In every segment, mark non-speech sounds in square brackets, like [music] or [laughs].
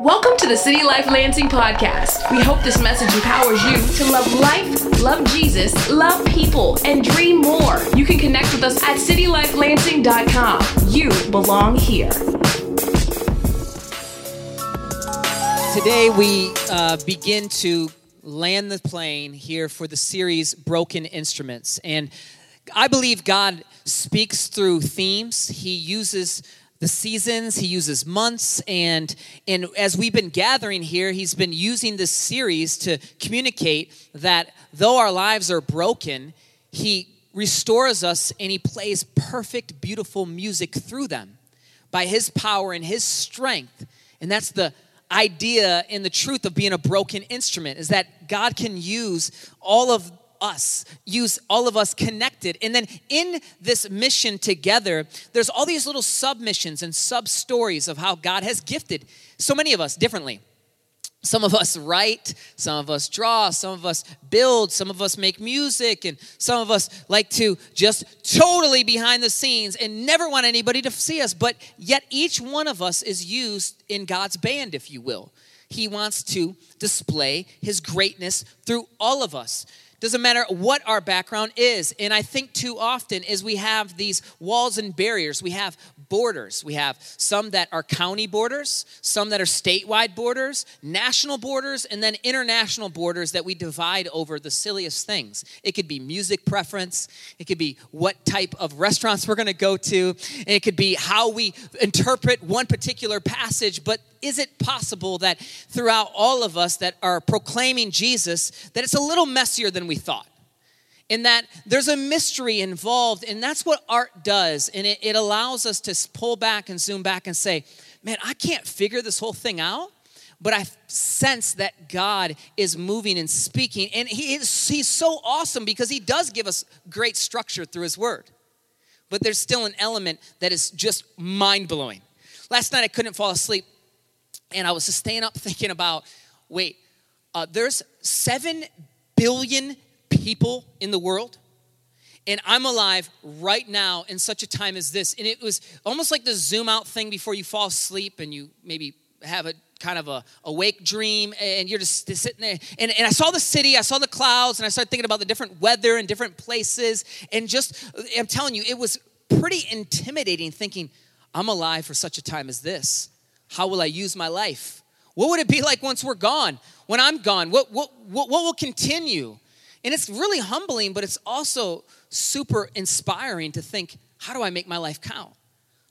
Welcome to the City Life Lansing podcast. We hope this message empowers you to love life, love Jesus, love people, and dream more. You can connect with us at citylifelansing.com. You belong here. Today, we uh, begin to land the plane here for the series Broken Instruments. And I believe God speaks through themes. He uses the seasons, he uses months, and, and as we've been gathering here, he's been using this series to communicate that though our lives are broken, he restores us and he plays perfect, beautiful music through them by his power and his strength. And that's the idea and the truth of being a broken instrument is that God can use all of us, use all of us connected. And then in this mission together, there's all these little submissions and sub stories of how God has gifted so many of us differently. Some of us write, some of us draw, some of us build, some of us make music, and some of us like to just totally behind the scenes and never want anybody to see us. But yet, each one of us is used in God's band, if you will. He wants to display his greatness through all of us. Doesn't matter what our background is. And I think too often is we have these walls and barriers. We have borders. We have some that are county borders, some that are statewide borders, national borders, and then international borders that we divide over the silliest things. It could be music preference, it could be what type of restaurants we're going to go to, it could be how we interpret one particular passage, but is it possible that throughout all of us that are proclaiming Jesus, that it's a little messier than we thought? In that there's a mystery involved, and that's what art does. And it, it allows us to pull back and zoom back and say, man, I can't figure this whole thing out but I sense that God is moving and speaking. And he is, he's so awesome because he does give us great structure through his word. But there's still an element that is just mind blowing. Last night I couldn't fall asleep and I was just staying up [laughs] thinking about wait, uh, there's 7 billion people in the world. And I'm alive right now in such a time as this. And it was almost like the zoom out thing before you fall asleep and you maybe have a kind of a awake dream and you're just, just sitting there. And, and I saw the city, I saw the clouds, and I started thinking about the different weather and different places. And just, I'm telling you, it was pretty intimidating thinking, I'm alive for such a time as this. How will I use my life? What would it be like once we're gone? When I'm gone, what, what, what, what will continue? And it's really humbling, but it's also super inspiring to think how do I make my life count?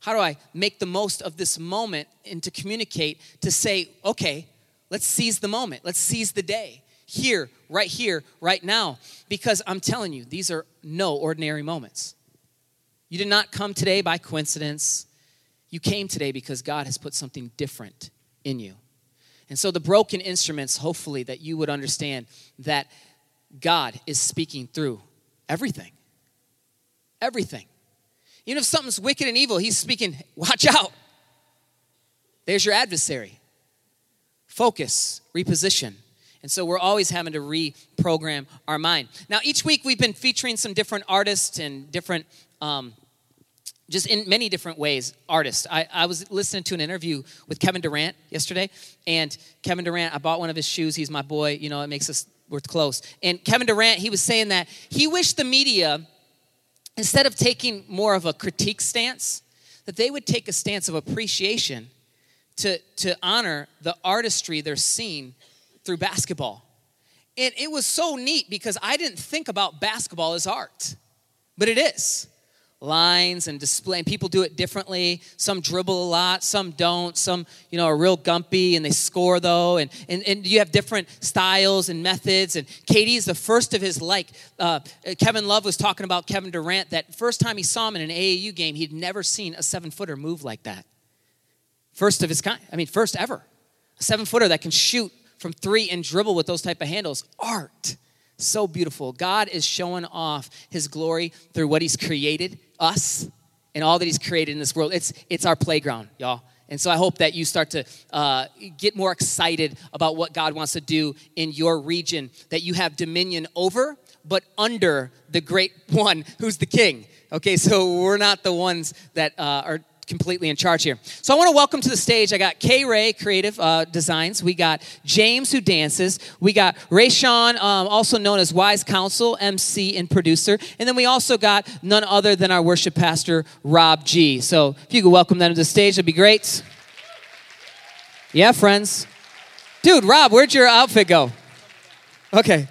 How do I make the most of this moment and to communicate to say, okay, let's seize the moment, let's seize the day here, right here, right now. Because I'm telling you, these are no ordinary moments. You did not come today by coincidence. You came today because God has put something different in you. And so, the broken instruments, hopefully, that you would understand that God is speaking through everything. Everything. Even if something's wicked and evil, He's speaking, watch out. There's your adversary. Focus, reposition. And so we're always having to reprogram our mind. Now, each week we've been featuring some different artists and different um, just in many different ways, artists. I, I was listening to an interview with Kevin Durant yesterday, and Kevin Durant, I bought one of his shoes. He's my boy, you know, it makes us, we're close. And Kevin Durant, he was saying that he wished the media, instead of taking more of a critique stance, that they would take a stance of appreciation to, to honor the artistry they're seeing through basketball. And it was so neat because I didn't think about basketball as art, but it is lines and display and people do it differently. Some dribble a lot some don't. Some you know are real gumpy and they score though. And and, and you have different styles and methods. And KD is the first of his like. Uh, kevin love was talking about kevin durant that first time he saw him in an aau game he'd never seen a seven footer move like that. First of his kind i mean first ever. A seven footer that can shoot from three and dribble with those type of handles. Art so beautiful. God is showing off his glory through what he's created, us, and all that he's created in this world. It's, it's our playground, y'all. And so I hope that you start to uh, get more excited about what God wants to do in your region that you have dominion over, but under the great [laughs] one who's the king. Okay, so we're not the ones that uh, are completely in charge here. So I want to welcome to the stage. I got Kay Ray Creative uh, Designs. We got James who dances. We got Ray Sean, um, also known as Wise Counsel, MC and producer. And then we also got none other than our worship pastor Rob G. So if you could welcome them to the stage, that'd be great. Yeah, friends. Dude, Rob, where'd your outfit go? Okay.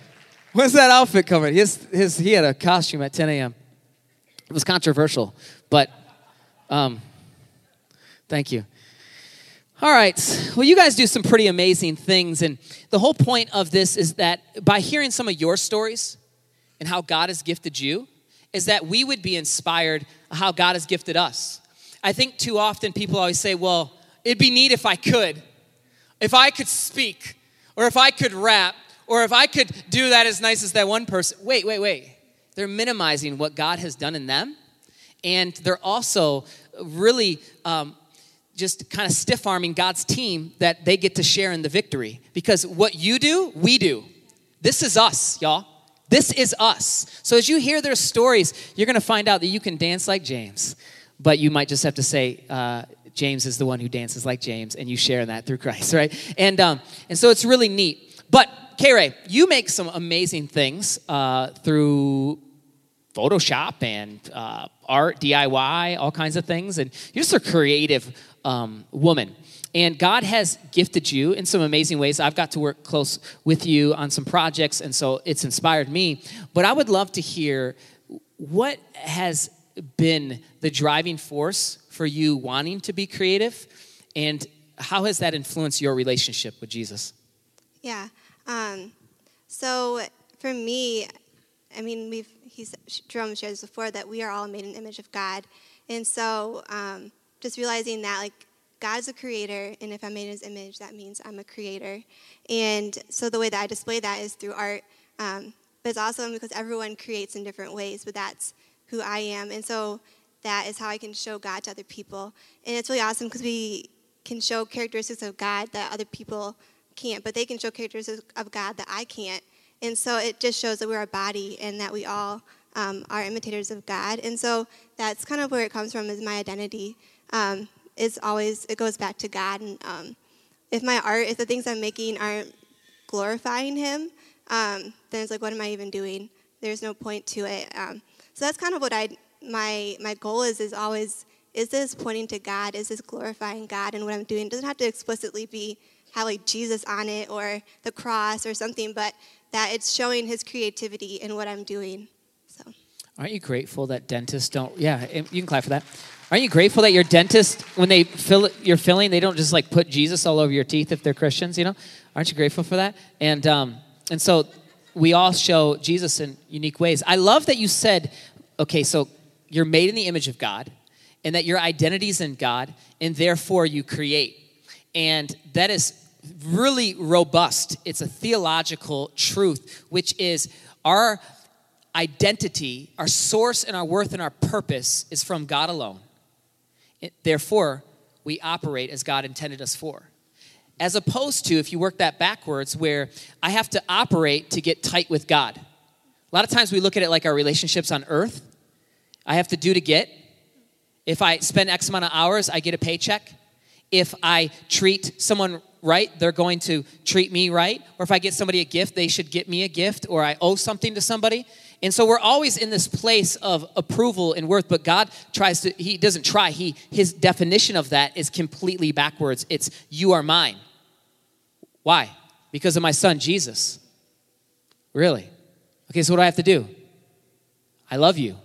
When's that outfit coming? His, his, he had a costume at 10 a.m. It was controversial, but um, thank you. All right. Well, you guys do some pretty amazing things. And the whole point of this is that by hearing some of your stories and how God has gifted you, is that we would be inspired how God has gifted us. I think too often people always say, well, it'd be neat if I could. If I could speak, or if I could rap, or if I could do that as nice as that one person. Wait, wait, wait. They're minimizing what God has done in them. And they're also really um, just kind of stiff arming God's team that they get to share in the victory. Because what you do, we do. This is us, y'all. This is us. So as you hear their stories, you're going to find out that you can dance like James, but you might just have to say, uh, James is the one who dances like James, and you share that through Christ, [laughs] right? And um, and so it's really neat. But K Ray, you make some amazing things uh, through Photoshop and uh, art, DIY, all kinds of things, and you're just a creative um, woman. And God has gifted you in some amazing ways. I've got to work close with you on some projects, and so it's inspired me. But I would love to hear what has been the driving force for you wanting to be creative, and how has that influenced your relationship with Jesus? Yeah. Um, so for me, I mean, we've he's Jerome shared this before that we are all made in the image of God, and so um, just realizing that like God's a creator, and if I'm made in His image, that means I'm a creator. And so the way that I display that is through art, um, but it's awesome because everyone creates in different ways. But that's who I am, and so that is how I can show God to other people. And it's really awesome because we can show characteristics of God that other people can't, but they can show characteristics of God that I can't. And so it just shows that we're a body and that we all um, are imitators of God. And so that's kind of where it comes from is my identity. Um, it's always, it goes back to God. And um, if my art, if the things I'm making aren't glorifying Him, um, then it's like, what am I even doing? There's no point to it. Um, so that's kind of what I, my, my goal is, is always, is this pointing to God? Is this glorifying God and what I'm doing? It doesn't have to explicitly be have like Jesus on it or the cross or something, but that it's showing his creativity in what I'm doing. So Aren't you grateful that dentists don't yeah, you can clap for that. Aren't you grateful that your dentist when they fill your filling, they don't just like put Jesus all over your teeth if they're Christians, you know? Aren't you grateful for that? And um and so we all show Jesus in unique ways. I love that you said, okay, so you're made in the image of God and that your identity is in God and therefore you create. And that is really robust. It's a theological truth, which is our identity, our source and our worth and our purpose is from God alone. It, therefore, we operate as God intended us for. As opposed to if you work that backwards, where I have to operate to get tight with God. A lot of times we look at it like our relationships on earth. I have to do to get. If I spend X amount of hours, I get a paycheck. If I treat someone right, they're going to treat me right. Or if I get somebody a gift, they should get me a gift, or I owe something to somebody. And so we're always in this place of approval and worth, but God tries to, He doesn't try. He His definition of that is completely backwards. It's you are mine. Why? Because of my son Jesus. Really? Okay, so what do I have to do? I love you.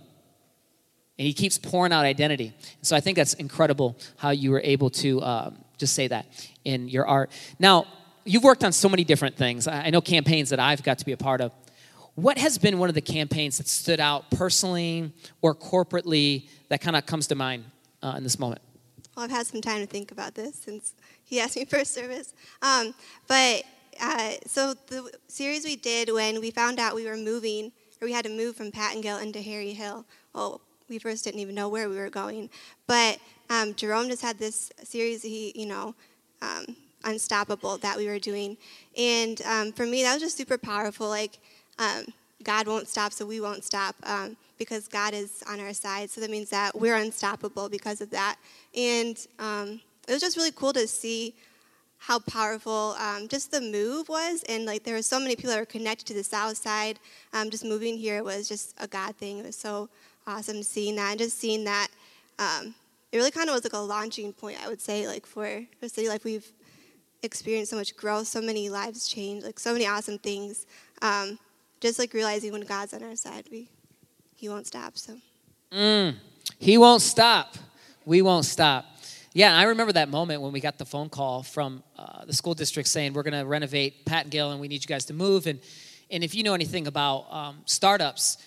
And he keeps pouring out identity. So I think that's incredible how you were able to um, just say that in your art. Now, you've worked on so many different things. I know campaigns that I've got to be a part of. What has been one of the campaigns that stood out personally or corporately that kind of comes to mind uh, in this moment? Well, I've had some time to think about this since he asked me [laughs] for a service. Um, but uh, so the series we did when we found out we were moving, or we had to move from Pattengill into Harry Hill. Well, we first didn't even know where we were going. But um, Jerome just had this series, he, you know, um, Unstoppable that we were doing. And um, for me, that was just super powerful. Like, um, God won't stop, so we won't stop. Um, because God is on our side. So that means that we're unstoppable because of that. And um, it was just really cool to see how powerful um, just the move was. And like there were so many people that were connected to the South Side. Um, just moving here was just a God thing. It was so awesome seeing that and just seeing that. Um, it really kind of was like a launching point, I would say, like for, for City Life. We've experienced so much growth, so many lives changed, like so many awesome things. Um, just like realizing when God's on our side, we He won't stop. So. Mm, he won't stop. We won't stop. Yeah, I remember that moment when we got the phone call from uh, the school district saying we're going to renovate Pat Gill and we need you guys to move. And and if you know anything about um, startups,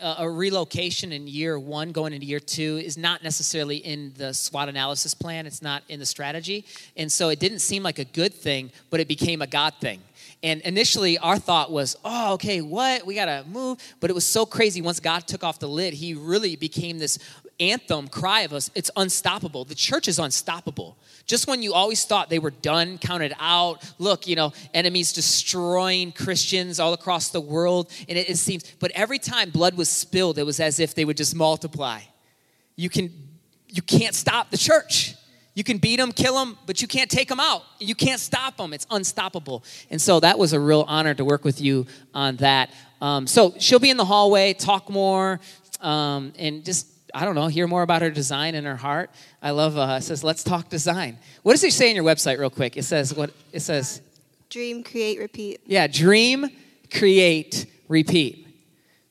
a relocation in year one going into year two is not necessarily in the SWOT analysis plan. It's not in the strategy. And so it didn't seem like a good thing, but it became a God thing. And initially, our thought was, oh, okay, what? We got to move. But it was so crazy. Once God took off the lid, He really became this anthem cry of us. It's unstoppable. The church is unstoppable. Just when you always thought they were done, counted out, look, you know, enemies destroying Christians all across the world. And it, it seems, but every time blood was spilled, it was as if they would just multiply. You can, you can't stop the church. You can beat them, kill them, but you can't take them out. You can't stop them. It's unstoppable. And so that was a real honor to work with you on that. Um, so she'll be in the hallway, talk more, um, and just, I don't know, hear more about her design and her heart. I love, uh, it says, let's talk design. What does it say on your website, real quick? It says, what? It says, Dream, create, repeat. Yeah, dream, create, repeat.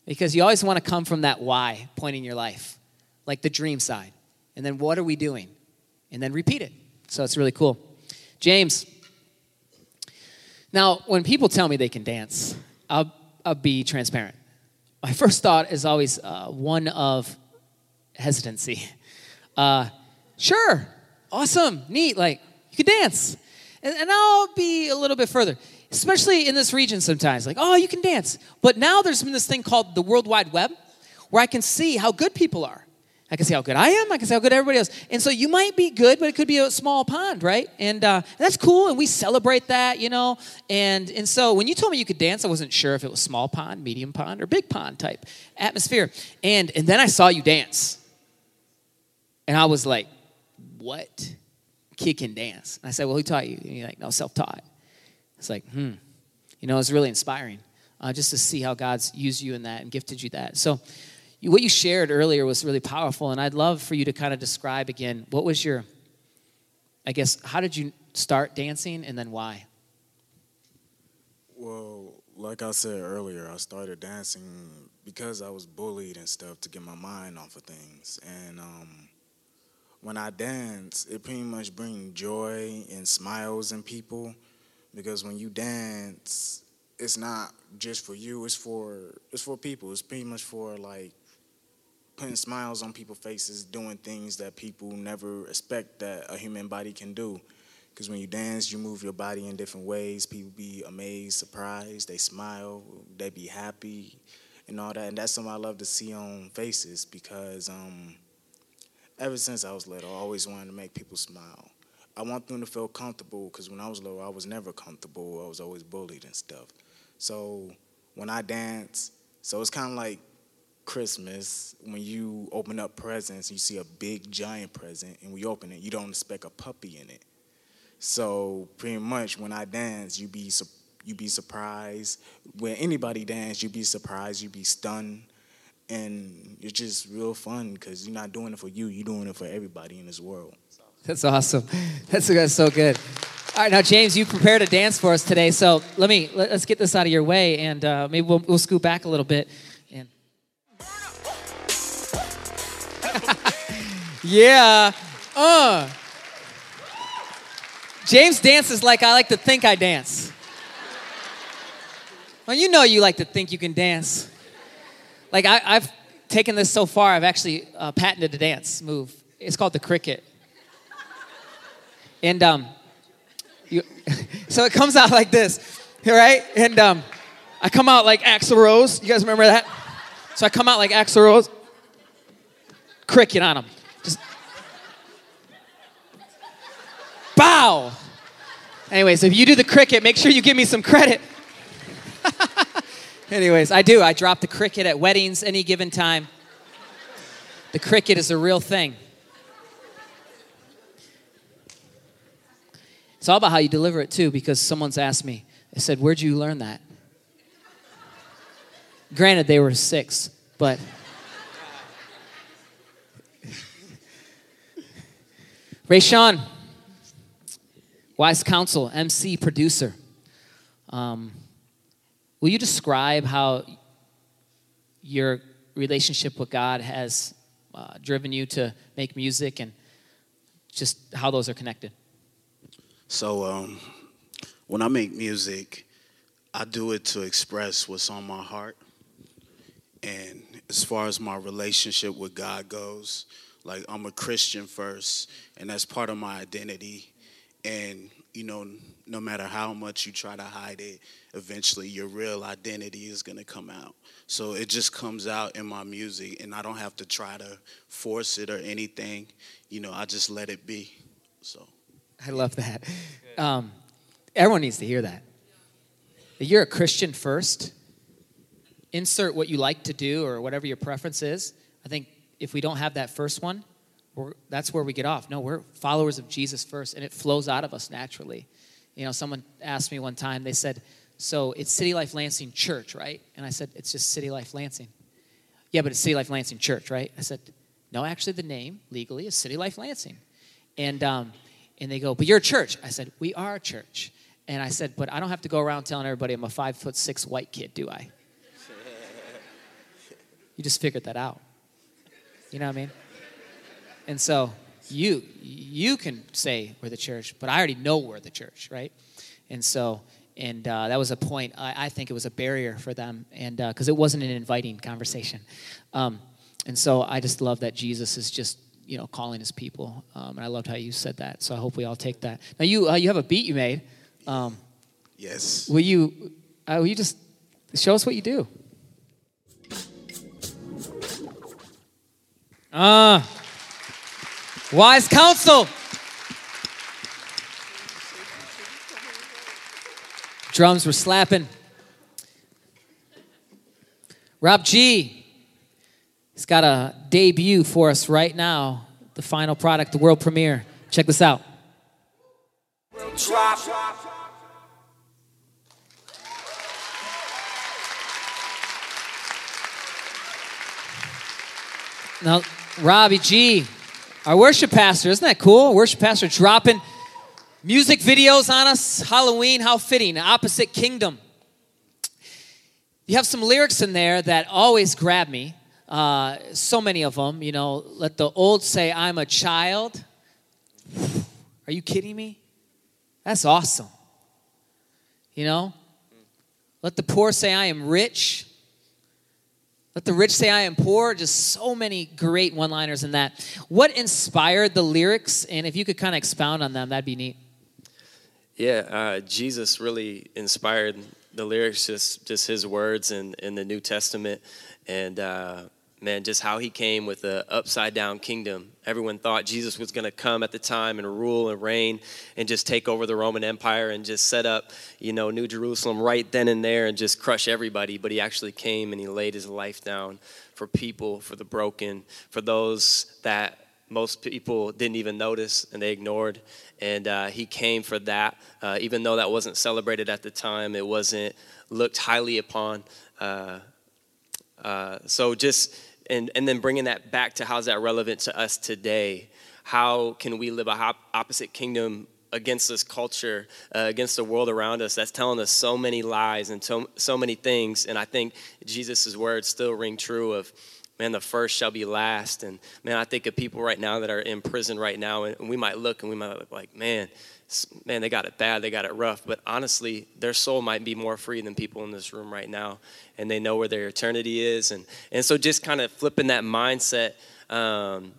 Because you always want to come from that why point in your life, like the dream side. And then what are we doing? and then repeat it. So it's really cool. James. Now, when people tell me they can dance, I'll, I'll be transparent. My [laughs] first thought is always uh, one of hesitancy. Uh, sure, awesome, neat, like you can dance. And, and I'll be a little bit further, especially in this region sometimes, like, oh, you can dance. But now there's been this thing called the World Wide Web where I can see how good people are. I can see how good I am. I can see how good everybody else. And so you might be good, but it could be a small pond, right? And, uh, that's cool, and we celebrate that, you know. And and so when you told me you could dance, I wasn't sure if it was small pond, medium pond, or big pond type atmosphere. And and then I saw you dance, and I was like, "What? Kid can dance?" And I said, "Well, who taught you?" And you're like, "No, self-taught." It's like, hmm, you know, it's really inspiring uh, just to see how God's used you in that and gifted you that. So what you shared earlier was really powerful, and I'd love for you to kind of describe again what was your, I guess, how did you start dancing and then why? Well, like I said earlier, I started dancing because I was bullied and stuff to get my mind off of things. And um, when I dance, it pretty much brings joy and smiles in people because when you dance, it's not just for you, it's for it's for people. It's pretty much for like putting smiles on people's faces, doing things that people never expect that a human body can do. Because when you dance, you move your body in different ways. People be amazed, surprised, they smile, they be happy, and all that. And that's something I love to see on faces because um, ever since I was little, I always wanted to make people smile. I want them to feel comfortable because when I was little, I was never comfortable. I was always bullied and stuff. So when I dance, so it's kind of like Christmas, when you open up presents, you see a big giant present, and we open it, you don't expect a puppy in it. So pretty much, when I dance, you be you be surprised. When anybody dance, you be surprised, you be stunned, and it's just real fun because you're not doing it for you, you're doing it for everybody in this world. That's awesome. That's, that's so good. All right, now James, you prepared a dance for us today, so let me let, us get this out of your way, and uh, maybe we'll, we'll scoot back a little bit. [laughs] Yeah. Uh. James dances like I like to think I dance. Well, you know you like to think you can dance. Like I, have taken this so far, I've actually uh, patented a dance move. It's called the cricket. And um, you, [laughs] so it comes out like this, right? And um, I come out like Axl Rose. You guys remember that? So I come out like Axl Rose. Cricket on him. Just bow. Anyways, if you do the cricket, make sure you give me some credit. [laughs] Anyways, I do. I drop the cricket at weddings any given time. The cricket is a real thing. It's all about how you deliver it too, because someone's asked me, they said, Where'd you learn that? Granted, they were six, but. Ray Sean, Wise Counsel, MC, producer. Um, will you describe how your relationship with God has uh, driven you to make music and just how those are connected? So, um, when I make music, I do it to express what's on my heart. And as far as my relationship with God goes, like I'm a Christian first, and that's part of my identity. And you know, no matter how much you try to hide it, eventually your real identity is going to come out. So it just comes out in my music, and I don't have to try to force it or anything. You know, I just let it be. So I love that. Um, everyone needs to hear that. You're a Christian first. Insert what you like to do or whatever your preference is. I think if we don't have that first one, that's where we get off. No, we're followers of Jesus first, and it flows out of us naturally. You know, someone asked me one time, they said, So it's City Life Lansing Church, right? And I said, It's just City Life Lansing. Yeah, but it's City Life Lansing Church, right? I said, No, actually, the name legally is City Life Lansing. And, um, and they go, But you're a church. I said, We are a church. And I said, But I don't have to go around telling everybody I'm a five foot six white kid, do I? [laughs] you just figured that out. You know what I mean? And so you you can say we're the church, but I already know we're the church, right? And so and uh, that was a point I, I, think it was a barrier for them, and because uh, it wasn't an inviting conversation. Um, and so I just love that Jesus is just you know calling his people, um, and I loved how you said that. So I hope we all take that. Now you uh, you have a beat you made. Um, yes. Will you uh, will you just show us what you do? Ah. Wise counsel. Drums were slapping. Rob G. He's got a debut for us right now. The final product, the world premiere. Check this out. Now, Robbie G our worship pastor, isn't that cool? worship pastor dropping music videos on us. Halloween, how fitting. Opposite kingdom. You have some lyrics in there that always grab me. Uh, so many of them. You know, let the old say, I'm a child. Are you kidding me? That's awesome. You know? Let the poor say, I am rich. Let the rich say I am poor. Just so many great one liners in that. What inspired the lyrics? And if you could kind of expound on them, that'd be neat. Yeah, uh, Jesus really inspired the lyrics, just, just his words in, in the New Testament. And uh, man, just how he came with the upside down kingdom. Everyone thought Jesus was going to come at the time and rule and reign and just take over the Roman Empire and just set up, you know, New Jerusalem right then and there and just crush everybody. But he actually came and he laid his life down for people, for the broken, for those that most people didn't even notice and they ignored. And uh, he came for that, uh, even though that wasn't celebrated at the time, it wasn't looked highly upon. Uh, uh so just and, and then bringing that back to how's that relevant to us today? How can we live a hop, opposite kingdom against this culture, uh, against the world around us that's telling us so many lies and so, so many things? And I think Jesus' words still ring true of, man, the first shall be last. And man, I think of people right now that are in prison right now, and we might look and we might look like, man, man, they got it bad, they got it rough. But honestly, their soul might be more free than people in this room right now, and they know where their eternity is. And and so just kind of flipping that mindset. Um,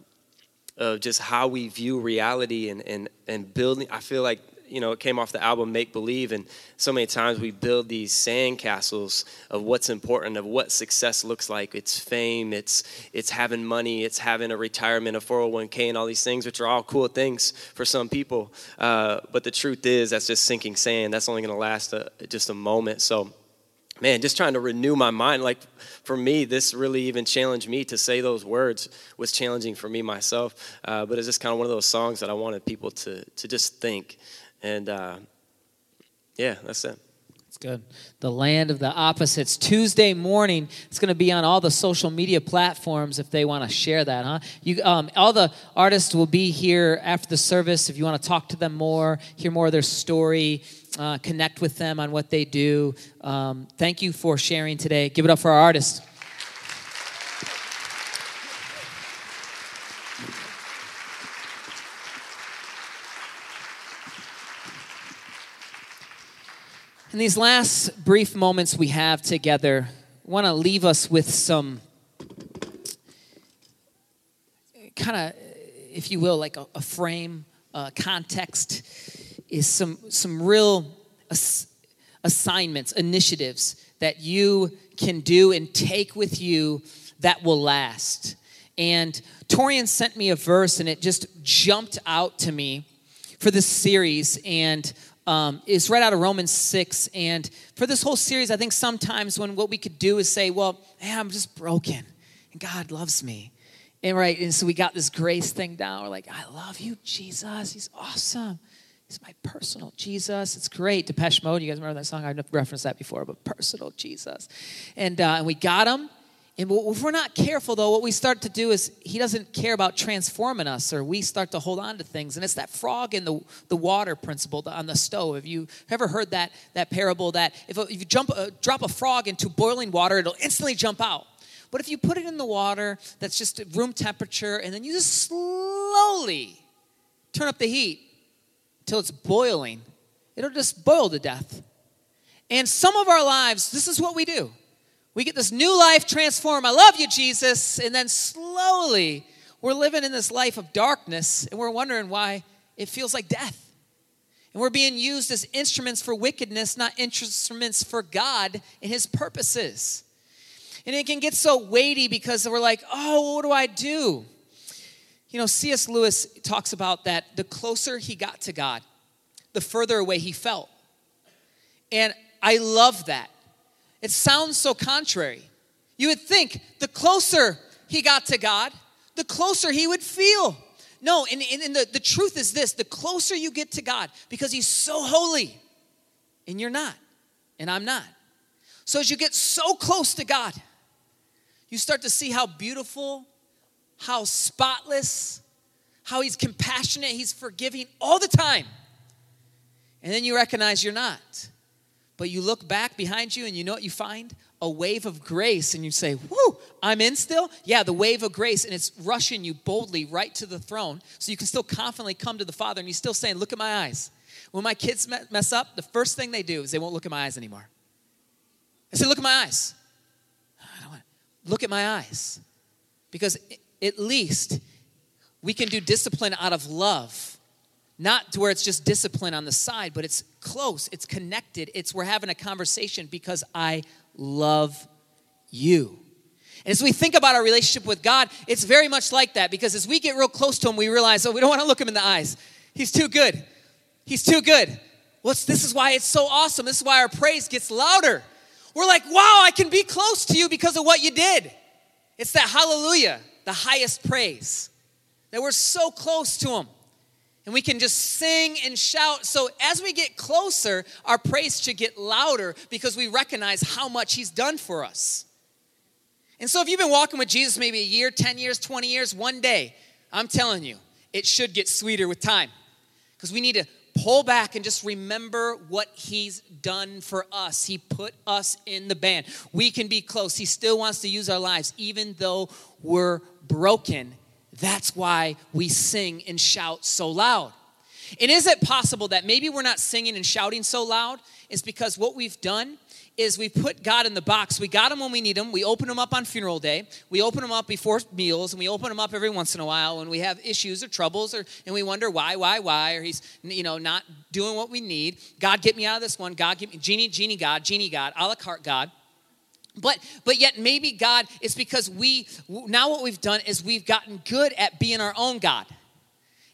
of just how we view reality and, and, and building. I feel like you know, it came off the album Make Believe, and so many times we build these sandcastles of what's important, of what success looks like. It's fame, it's it's having money, it's having a retirement, a 401k, and all these things, which are all cool things for some people. Uh, but the truth is, that's just sinking sand. That's only going to last a, just a moment. So man, just trying to renew my mind. Like for me, this really even challenged me to say those words was challenging for me myself. Uh, but it's just kind of one of those songs that I wanted people to to just think. And uh, yeah, that's it. It's good. The land of the opposites. Tuesday morning. It's going to be on all the social media platforms if they want to share that, huh? You, um, all the artists will be here after the service. If you want to talk to them more, hear more of their story, uh, connect with them on what they do. Um, thank you for sharing today. Give it up for our artists. In these last brief moments we have together, I want to leave us with some kind of, if you will, like a, a frame, uh, context, is some, some real ass- assignments, initiatives that you can do and take with you that will last. And Torian sent me a verse and it just jumped out to me for this series. And um, is right out of Romans 6. And for this whole series, I think sometimes when what we could do is say, well, hey, I'm just broken and God loves me. And right, and so we got this grace thing down. We're like, I love you, Jesus. He's awesome. He's my personal Jesus. It's great. Depeche Mode, you guys remember that song? I've referenced that before, but personal Jesus. And, uh, and we got him. And if we're not careful, though, what we start to do is he doesn't care about transforming us, or we start to hold on to things. And it's that frog in the, the water principle on the stove. Have you ever heard that, that parable that if, if you jump, uh, drop a frog into boiling water, it'll instantly jump out? But if you put it in the water that's just room temperature, and then you just slowly turn up the heat until it's boiling, it'll just boil to death. And some of our lives, this is what we do we get this new life transformed. I love you, Jesus. And then slowly, we're living in this life of darkness and we're wondering why it feels like death. And we're being used as instruments for wickedness, not instruments for God and His purposes. And it can get so weighty because we're like, oh, what do I do? You know, C.S. Lewis talks about that the closer he got to God, the further away he felt. And I love that it sounds so contrary. You would think the closer he got to God, the closer he would feel. No, and, and, and the, the truth is this the closer you get to God, because he's so holy, and you're not, and I'm not. So as you get so close to God, you start to see how beautiful, how spotless, how he's compassionate, he's forgiving all the time. And then you recognize you're not. But you look back behind you and you know what you find? A wave of grace, and you say, Whoo, I'm in still? Yeah, the wave of grace, and it's rushing you boldly right to the throne so you can still confidently come to the Father, and He's still saying, Look at my eyes. When my kids mess up, the first thing they do is they won't look at my eyes anymore. I say, Look at my eyes. Look at my eyes. Because at least we can do discipline out of love not to where it's just discipline on the side, but it's close, it's connected, it's we're having a conversation because I love you. And as we think about our relationship with God, it's very much like that because as we get real close to Him, we realize, oh, we don't want to look Him in the eyes. He's too good. He's too good. What's this is why it's so awesome. This is why our praise gets louder. We're like, wow, I can be close to you because of what you did. It's that hallelujah, the highest praise. That we're so close to Him and we can just sing and shout. So as we get closer, our praise should get louder because we recognize how much He's done for us. And so if you've been walking with Jesus maybe a year, 10 years, 20 years, one day, I'm telling you, it should get sweeter with time because we need to pull back and just remember what he's done for us. He put us in the band. We can be close. He still wants to use our lives, even though we're broken that's why we sing and shout so loud. And is it possible that maybe we're not singing and shouting so loud? Is because what we've done is we put God in the box. We got him when we need him. We open him up on funeral day. We open him up before meals, and we open him up every once in a while when we have issues or troubles, or and we wonder why, why, why, or he's you know not doing what we need. God, get me out of this one. God, get me genie, genie, God, genie, God, a la carte, God. But but yet maybe God is because we now what we've done is we've gotten good at being our own God.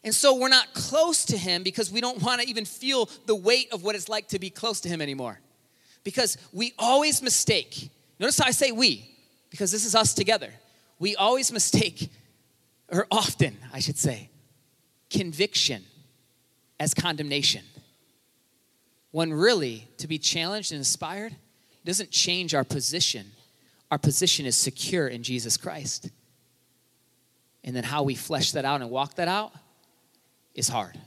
And so we're not close to him because we don't want to even feel the weight of what it's like to be close to him anymore. Because we always mistake. Notice how I say we, because this is us together. We always mistake, or often, I should say, conviction as condemnation. When really, to be challenged and inspired doesn't change our position. Our position is secure in Jesus Christ. And then how we flesh that out and walk that out is hard,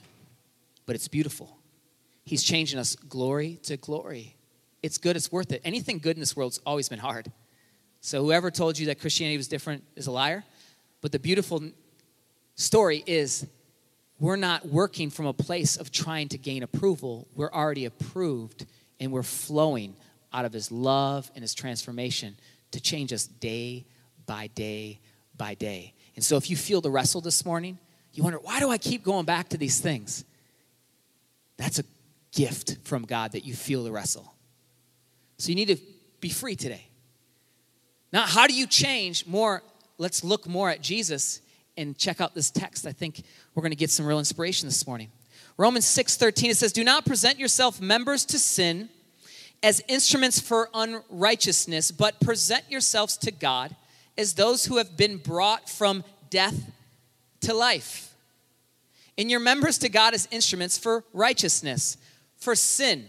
but it's beautiful. He's changing us glory to glory. It's good, it's worth it. Anything good in this world's always been hard. So whoever told you that Christianity was different is a liar. But the beautiful story is we're not working from a place of trying to gain approval. We're already approved and we're flowing out of his love and his transformation to change us day by day by day. And so if you feel the wrestle this morning, you wonder, why do I keep going back to these things? That's a gift from God that you feel the wrestle. So you need to be free today. Now, how do you change more? Let's look more at Jesus and check out this text. I think we're going to get some real inspiration this morning. Romans 6:13 it says, "Do not present yourself members to sin as instruments for unrighteousness, but present yourselves to God as those who have been brought from death to life. And your members to God as instruments for righteousness. For sin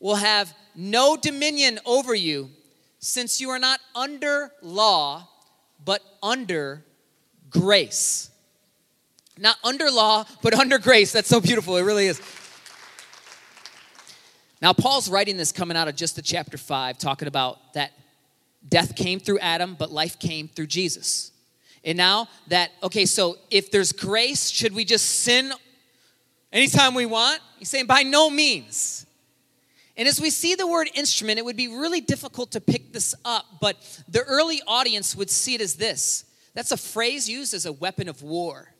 will have no dominion over you, since you are not under law, but under grace. Not under law, but under grace. That's so beautiful. It really is. Now, Paul's writing this coming out of just the chapter 5, talking about that death came through Adam, but life came through Jesus. And now that, okay, so if there's grace, should we just sin anytime we want? He's saying, by no means. And as we see the word instrument, it would be really difficult to pick this up, but the early audience would see it as this that's a phrase used as a weapon of war.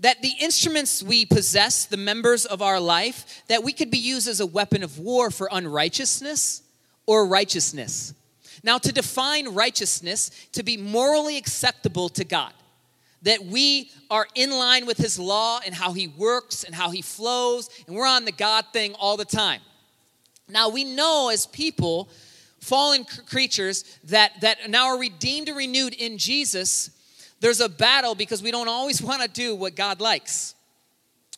That the instruments we possess, the members of our life, that we could be used as a weapon of war for unrighteousness or righteousness. Now, to define righteousness, to be morally acceptable to God, that we are in line with His law and how He works and how He flows, and we're on the God thing all the time. Now, we know as people, fallen creatures, that, that now are redeemed and renewed in Jesus, there's a battle because we don't always [laughs] want to do what God likes.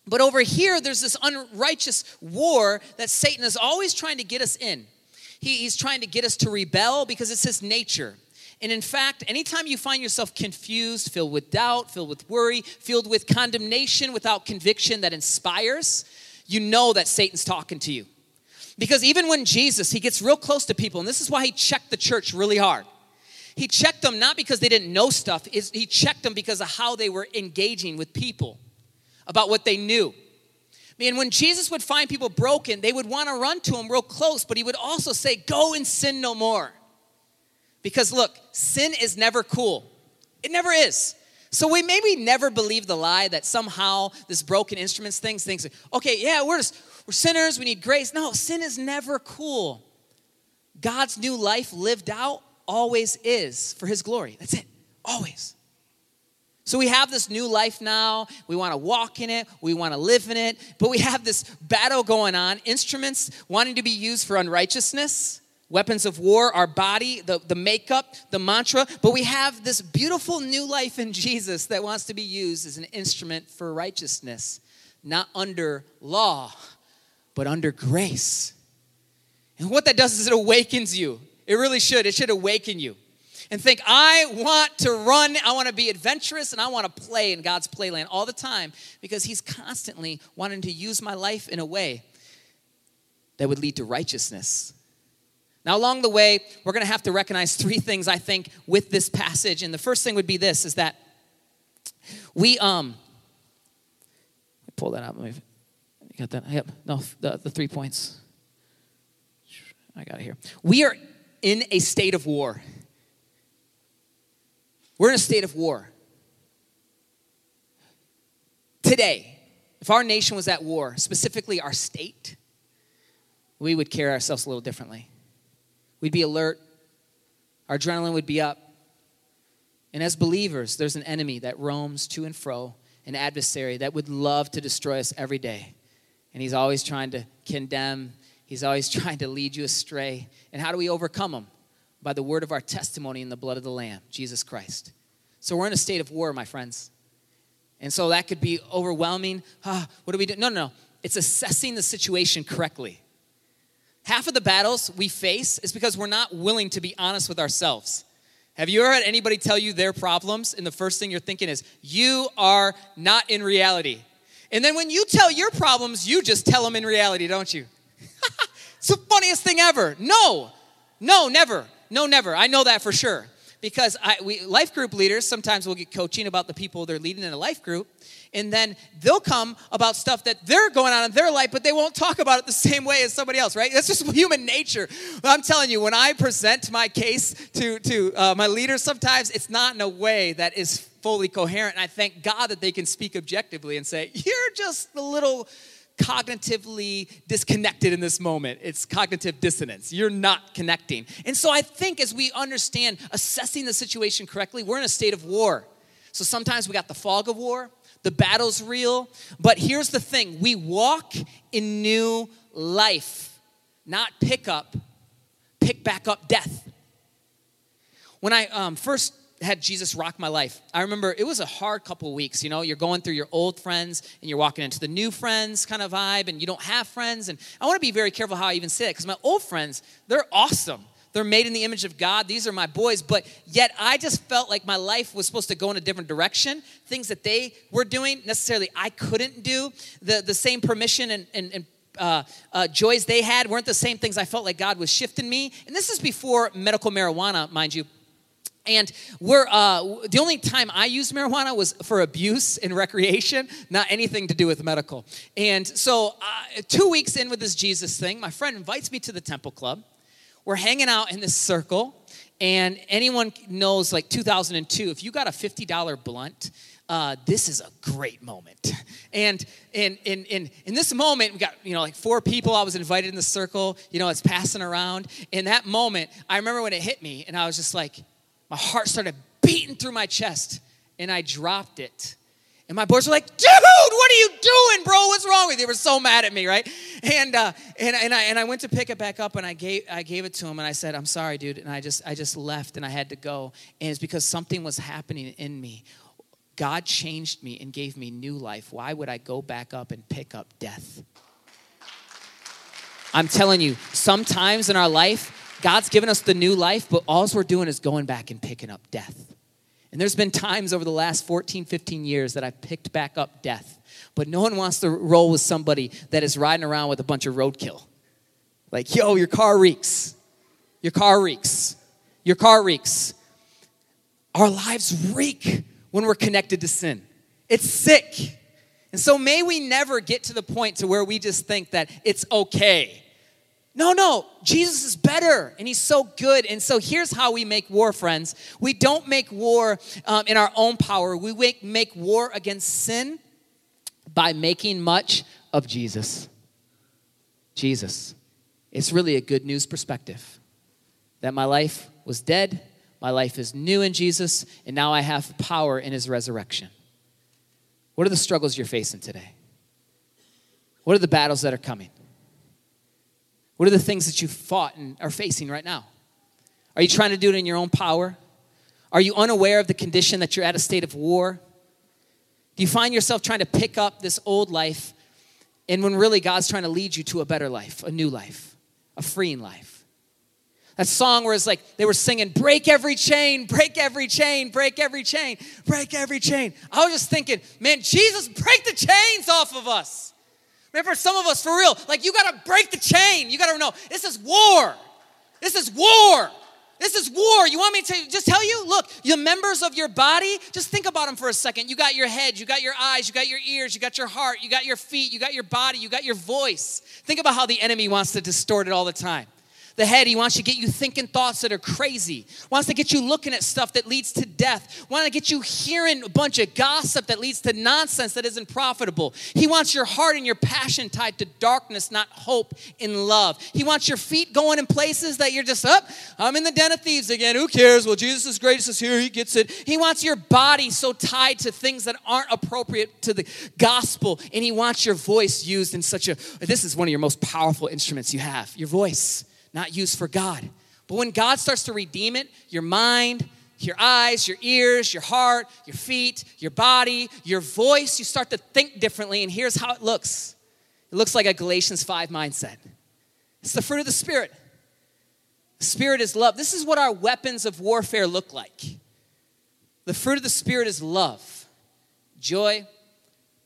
But over here, there's this unrighteous war that Satan is always trying to get us in. He, he's trying to get us to rebel because it's his nature. And in fact, anytime you find yourself confused, filled with doubt, filled with worry, filled with condemnation without conviction that inspires, you know that Satan's talking to you. Because even when Jesus, he gets real close to people, and this is why he checked the church really hard. He checked them not because they didn't know stuff, he checked them because of how they were engaging with people, about what they knew. And when Jesus would find people broken, they would want to run to him real close, but he would also say, Go and sin no more. Because look, sin is never cool. It never is. So we maybe never believe the lie that somehow this broken instruments thing thinks, okay, yeah, we're just we're sinners, we need grace. No, sin is never cool. God's new life lived out always is for his glory. That's it. Always. So we have this new life now. We want to walk in it. We want to live in it. But we have this battle going on instruments wanting to be used for unrighteousness, weapons of war, our body, the, the makeup, the mantra. But we have this beautiful new life in Jesus that wants to be used as an instrument for righteousness, not under law, but under grace. And what that does is it awakens you. It really should. It should awaken you and think, I want to run, I want to be adventurous, and I want to play in God's playland all the time because He's constantly wanting to use my life in a way that would lead to righteousness. Now, along the way, we're going to have to recognize three things, I think, with this passage. And the first thing would be this is that we, um, pull that out. You got that? Yep. No, the, the three points. I got it here. We are in a state of war. We're in a state of war. Today, if our nation was at war, specifically our state, we would carry ourselves a little differently. We'd be alert, our adrenaline would be up. And as believers, there's an enemy that roams to and fro, an adversary that would love to destroy us every day. And he's always trying to condemn, He's always [laughs] trying to lead you astray. And how do we overcome him? By the word of our testimony in the blood of the Lamb, Jesus Christ. So we're in a state of war, my friends. And so that could be overwhelming. Ah, what do we do? No, no, no. It's assessing the situation correctly. Half of the battles we face is because we're not willing to be honest with ourselves. Have you ever had anybody tell you their problems, and the first thing you're thinking is, you are not in reality? And then when you tell your problems, you just tell them in reality, don't you? [laughs] it's the funniest thing ever. No, no, never. No, never. I know that for sure because I, we, life group leaders sometimes will get coaching about the people they're leading in a life group and then they'll come about stuff that they're going on in their life but they won't talk about it the same way as somebody else right that's just [laughs] human nature i'm telling you when i present my case to, to uh, my leaders sometimes it's not in a way that is fully coherent and i thank god that they can speak objectively and say you're just a little cognitively disconnected in this moment. It's cognitive dissonance. You're not connecting. And so I think as we understand assessing the situation correctly, we're in a state of war. So sometimes we got the fog of war, the battle's real. But here's the thing we walk in new life, not pick up, pick back up death. When I um, first had Jesus rock my life. I remember it was a hard couple weeks. You know, you're going through your old friends and you're walking into the new friends kind of vibe, and you don't have friends. And I want to be very careful how I even say it because my old friends, they're awesome. They're made in the image of God. These are my boys. But yet I just felt like my life was supposed to go in a different direction. Things that they were doing, necessarily I couldn't do. The, the same permission and, and, and uh, uh, joys they had weren't the same things I felt like God was shifting me. And this is before medical marijuana, mind you. And we're uh, the only time I used marijuana was for abuse and recreation, not anything to do with medical. And so, uh, two weeks in with this Jesus thing, my friend invites me to the Temple Club. We're hanging out in this circle, and anyone knows like 2002, if you got a $50 blunt, uh, this is a great moment. And in, in, in, in this moment, we got, you know, like four people. I was invited in the circle, you know, it's passing around. In that moment, I remember when it hit me, and I was just like, my heart started beating through my chest and I dropped it. And my boys were like, dude, what are you doing, bro? What's wrong with you? They were so mad at me, right? And, uh, and, and, I, and I went to pick it back up and I gave, I gave it to him and I said, I'm sorry, dude. And I just, I just left and I had to go. And it's because something was happening in me. God changed me and gave me new life. Why would I go back up and pick up death? I'm telling you, sometimes in our life, God's given us the new life, but all we're doing is going back and picking up death. And there's been times over the last 14, 15 years that I've picked back up death. But no one wants to roll with somebody that is riding around with a bunch of roadkill. Like, yo, your car reeks. Your car reeks. Your car reeks. Our lives reek when we're connected to sin. It's sick. And so may we never get to the point to where we just think that it's okay no, no, Jesus is better and he's so good. And so here's how we make war, friends. We don't make war um, in our own power, we make, make war against sin by making much of Jesus. Jesus. It's really a good news perspective that my life was dead, my life is new in Jesus, and now I have power in his resurrection. What are the struggles you're facing today? What are the battles that are coming? What are the things that you fought and are facing right now? Are you trying to do it in your own power? Are you unaware of the condition that you're at a state of war? Do you find yourself trying to pick up this old life and when really God's trying to lead you to a better life, a new life, a freeing life? That song where it's like they were singing, break every chain, break every chain, break every chain, break every chain. I was just thinking, man, Jesus, break the chains off of us. Remember, some of us, for real, like you gotta break the chain. You gotta know this is war. This is war. This is war. You want me to just tell you? Look, the members of your body, just think about them for a second. You got your head, you got your eyes, you got your ears, you got your heart, you got your feet, you got your body, you got your voice. Think about how the enemy wants to distort it all the time. The head. He wants to get you thinking thoughts that are crazy. Wants to get you looking at stuff that leads to death. Wants to get you hearing a bunch of gossip that leads to nonsense that isn't profitable. He wants your heart and your passion tied to darkness, not hope in love. He wants your feet going in places that you're just up. Oh, I'm in the den of thieves again. Who cares? Well, Jesus' is greatest is here. He gets it. He wants your body so tied to things that aren't appropriate to the gospel, and he wants your voice used in such a. This is one of your most powerful instruments you have. Your voice not used for God. But when God starts to redeem it, your mind, your eyes, your ears, your heart, your feet, your body, your voice, you start to think differently. And here's how it looks it looks like a Galatians 5 mindset. It's the fruit of the Spirit. The Spirit is love. This is what our weapons of warfare look like. The fruit of the Spirit is love, joy,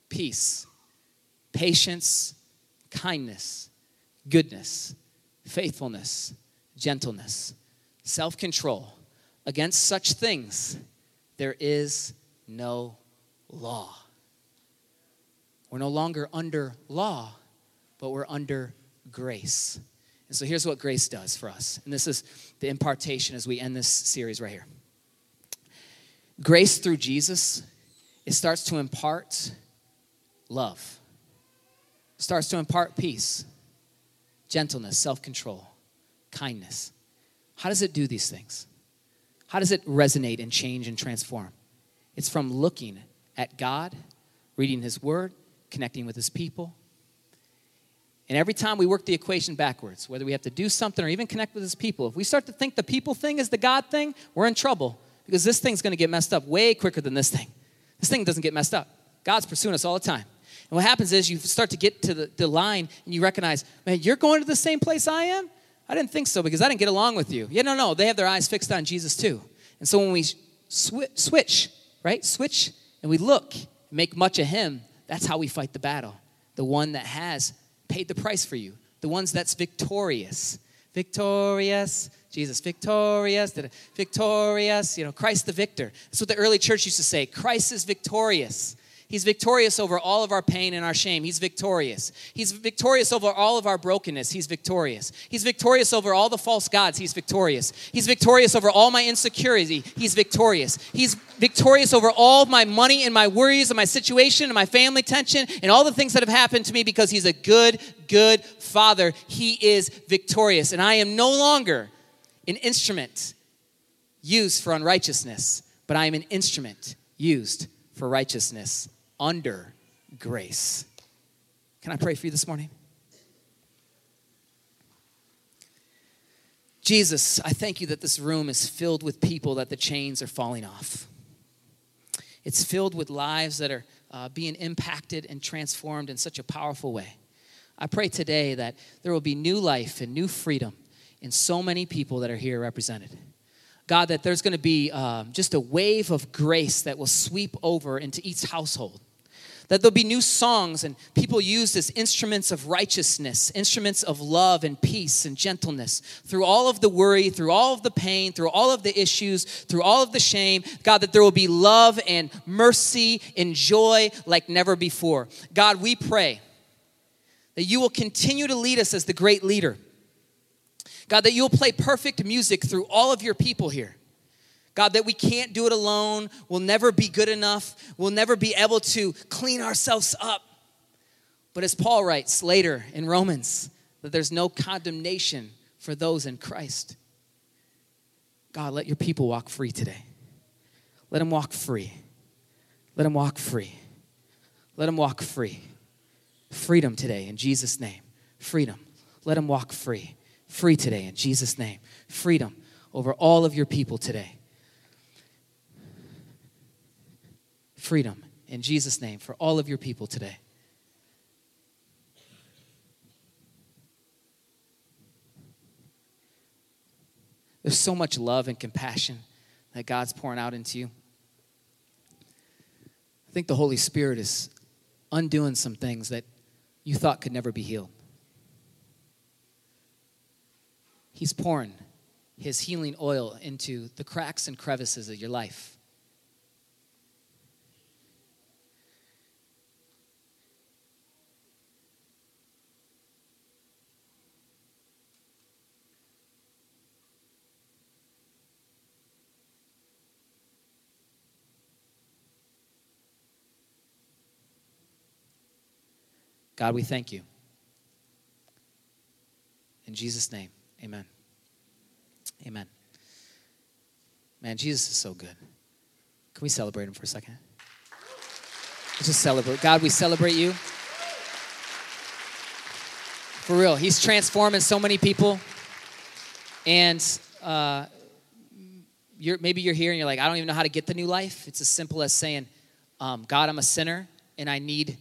peace, patience, kindness, goodness faithfulness, gentleness, self control. Against such things, there is no law. We're no longer under law, but we're under grace. And so here's what grace does for us. And this is the impartation as we end this series right here. Grace through Jesus, it starts to impart love, starts to impart peace, gentleness, self control, kindness. How does it do these things? How does it resonate and change and transform? It's from looking at God, reading His Word, connecting with His people. And every time we work the equation backwards, whether we have to do something or even connect with His people, if we start to think the people thing is the God thing, we're in trouble because this thing's going to get messed up way quicker than this thing. This thing doesn't get messed up. God's pursuing us all the time. And what happens is you start to get to the, the line and you recognize, man, you're going to the same place I am? I didn't think so because I didn't get along with you. Yeah, no, no. They have their eyes fixed on Jesus too. And so when we sw- switch, right? Switch and we look, make much of him, that's how we fight the battle. The one that has paid the price for you, the ones that's victorious. Victorious, Jesus, victorious, victorious, you know, Christ the victor. That's what the early church used to say Christ is victorious. He's victorious over all of our pain and our shame. He's victorious. He's victorious over all of our brokenness. He's victorious. He's victorious over all the false gods. He's victorious. He's victorious over all my insecurity. He's victorious. He's victorious over all my money and my worries and my situation and my family tension and all the things that have happened to me because He's a good, good Father. He is victorious. And I am no longer an instrument used for unrighteousness, but I am an instrument used for righteousness under grace. Can I pray for you this morning? Jesus, I thank you that this room is filled with people that the chains are falling off. It's filled with lives that are uh, being impacted and transformed in such a powerful way. I pray today that there will be new life and new freedom in so many people that are here represented. God, that there's going to be um, just a wave of grace that will sweep over into each household that there'll be new songs and people used as instruments of righteousness, instruments of love and peace and gentleness through all of the worry, through all of the pain, through all of the issues, through all of the shame. God, that there will be love and mercy and joy like never before. God, we pray that you will continue to lead us as the great leader. God, that you'll play perfect music through all of your people here. God, that we can't do it alone. We'll never be good enough. We'll never be able to clean ourselves up. But as Paul writes later in Romans, that there's no condemnation for those in Christ. God, let your people walk free today. Let them walk free. Let them walk free. Let them walk free. Freedom today in Jesus' name. Freedom. Let them walk free. Free today in Jesus' name. Freedom over all of your people today. Freedom in Jesus' name for all of your people today. There's so much love and compassion that God's pouring out into you. I think the Holy Spirit is undoing some things that you thought could never be healed. He's pouring his healing oil into the cracks and crevices of your life. God, we thank you. In Jesus' name, amen. Amen. Man, Jesus is so good. Can we celebrate him for a second? Let's just celebrate. God, we celebrate you. For real, he's transforming so many people. And uh, you're, maybe you're here and you're like, I don't even know how to get the new life. It's as simple as saying, um, God, I'm a sinner and I need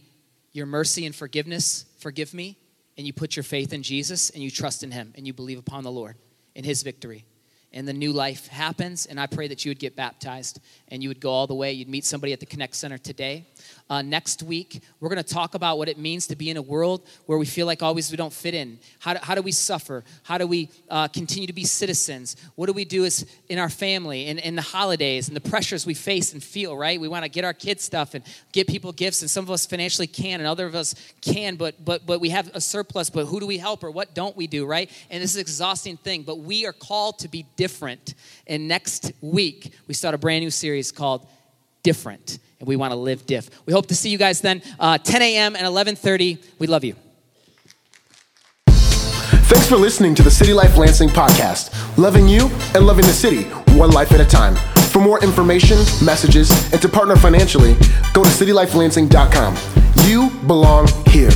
your mercy and forgiveness. Forgive me. And you put your faith in Jesus and you trust in him and you believe upon the Lord in his victory and the new life happens. And I pray that you would get baptized and you would go all the way. You'd meet somebody at the Connect Center today. Uh, next week, we're going to talk about what it means to be in a world where we feel like always we don't fit in. How do, how do we suffer? How do we uh, continue to be citizens? What do we do as in our family and in the holidays and the pressures we face and feel, right? We want to get our kids stuff and get people gifts, and some of us financially can, and other of us can, but, but, but we have a surplus, but who do we help or what don't we do, right? And this is an exhausting thing, but we are called to be different. And next week, we start a brand new series called Different and we want to live diff. We hope to see you guys then, uh, 10 a.m. and 11:30. We love you. Thanks for listening to the City Life Lansing podcast, loving you and loving the city, one life at a time. For more information, messages, and to partner financially, go to citylifelansing.com. You belong here.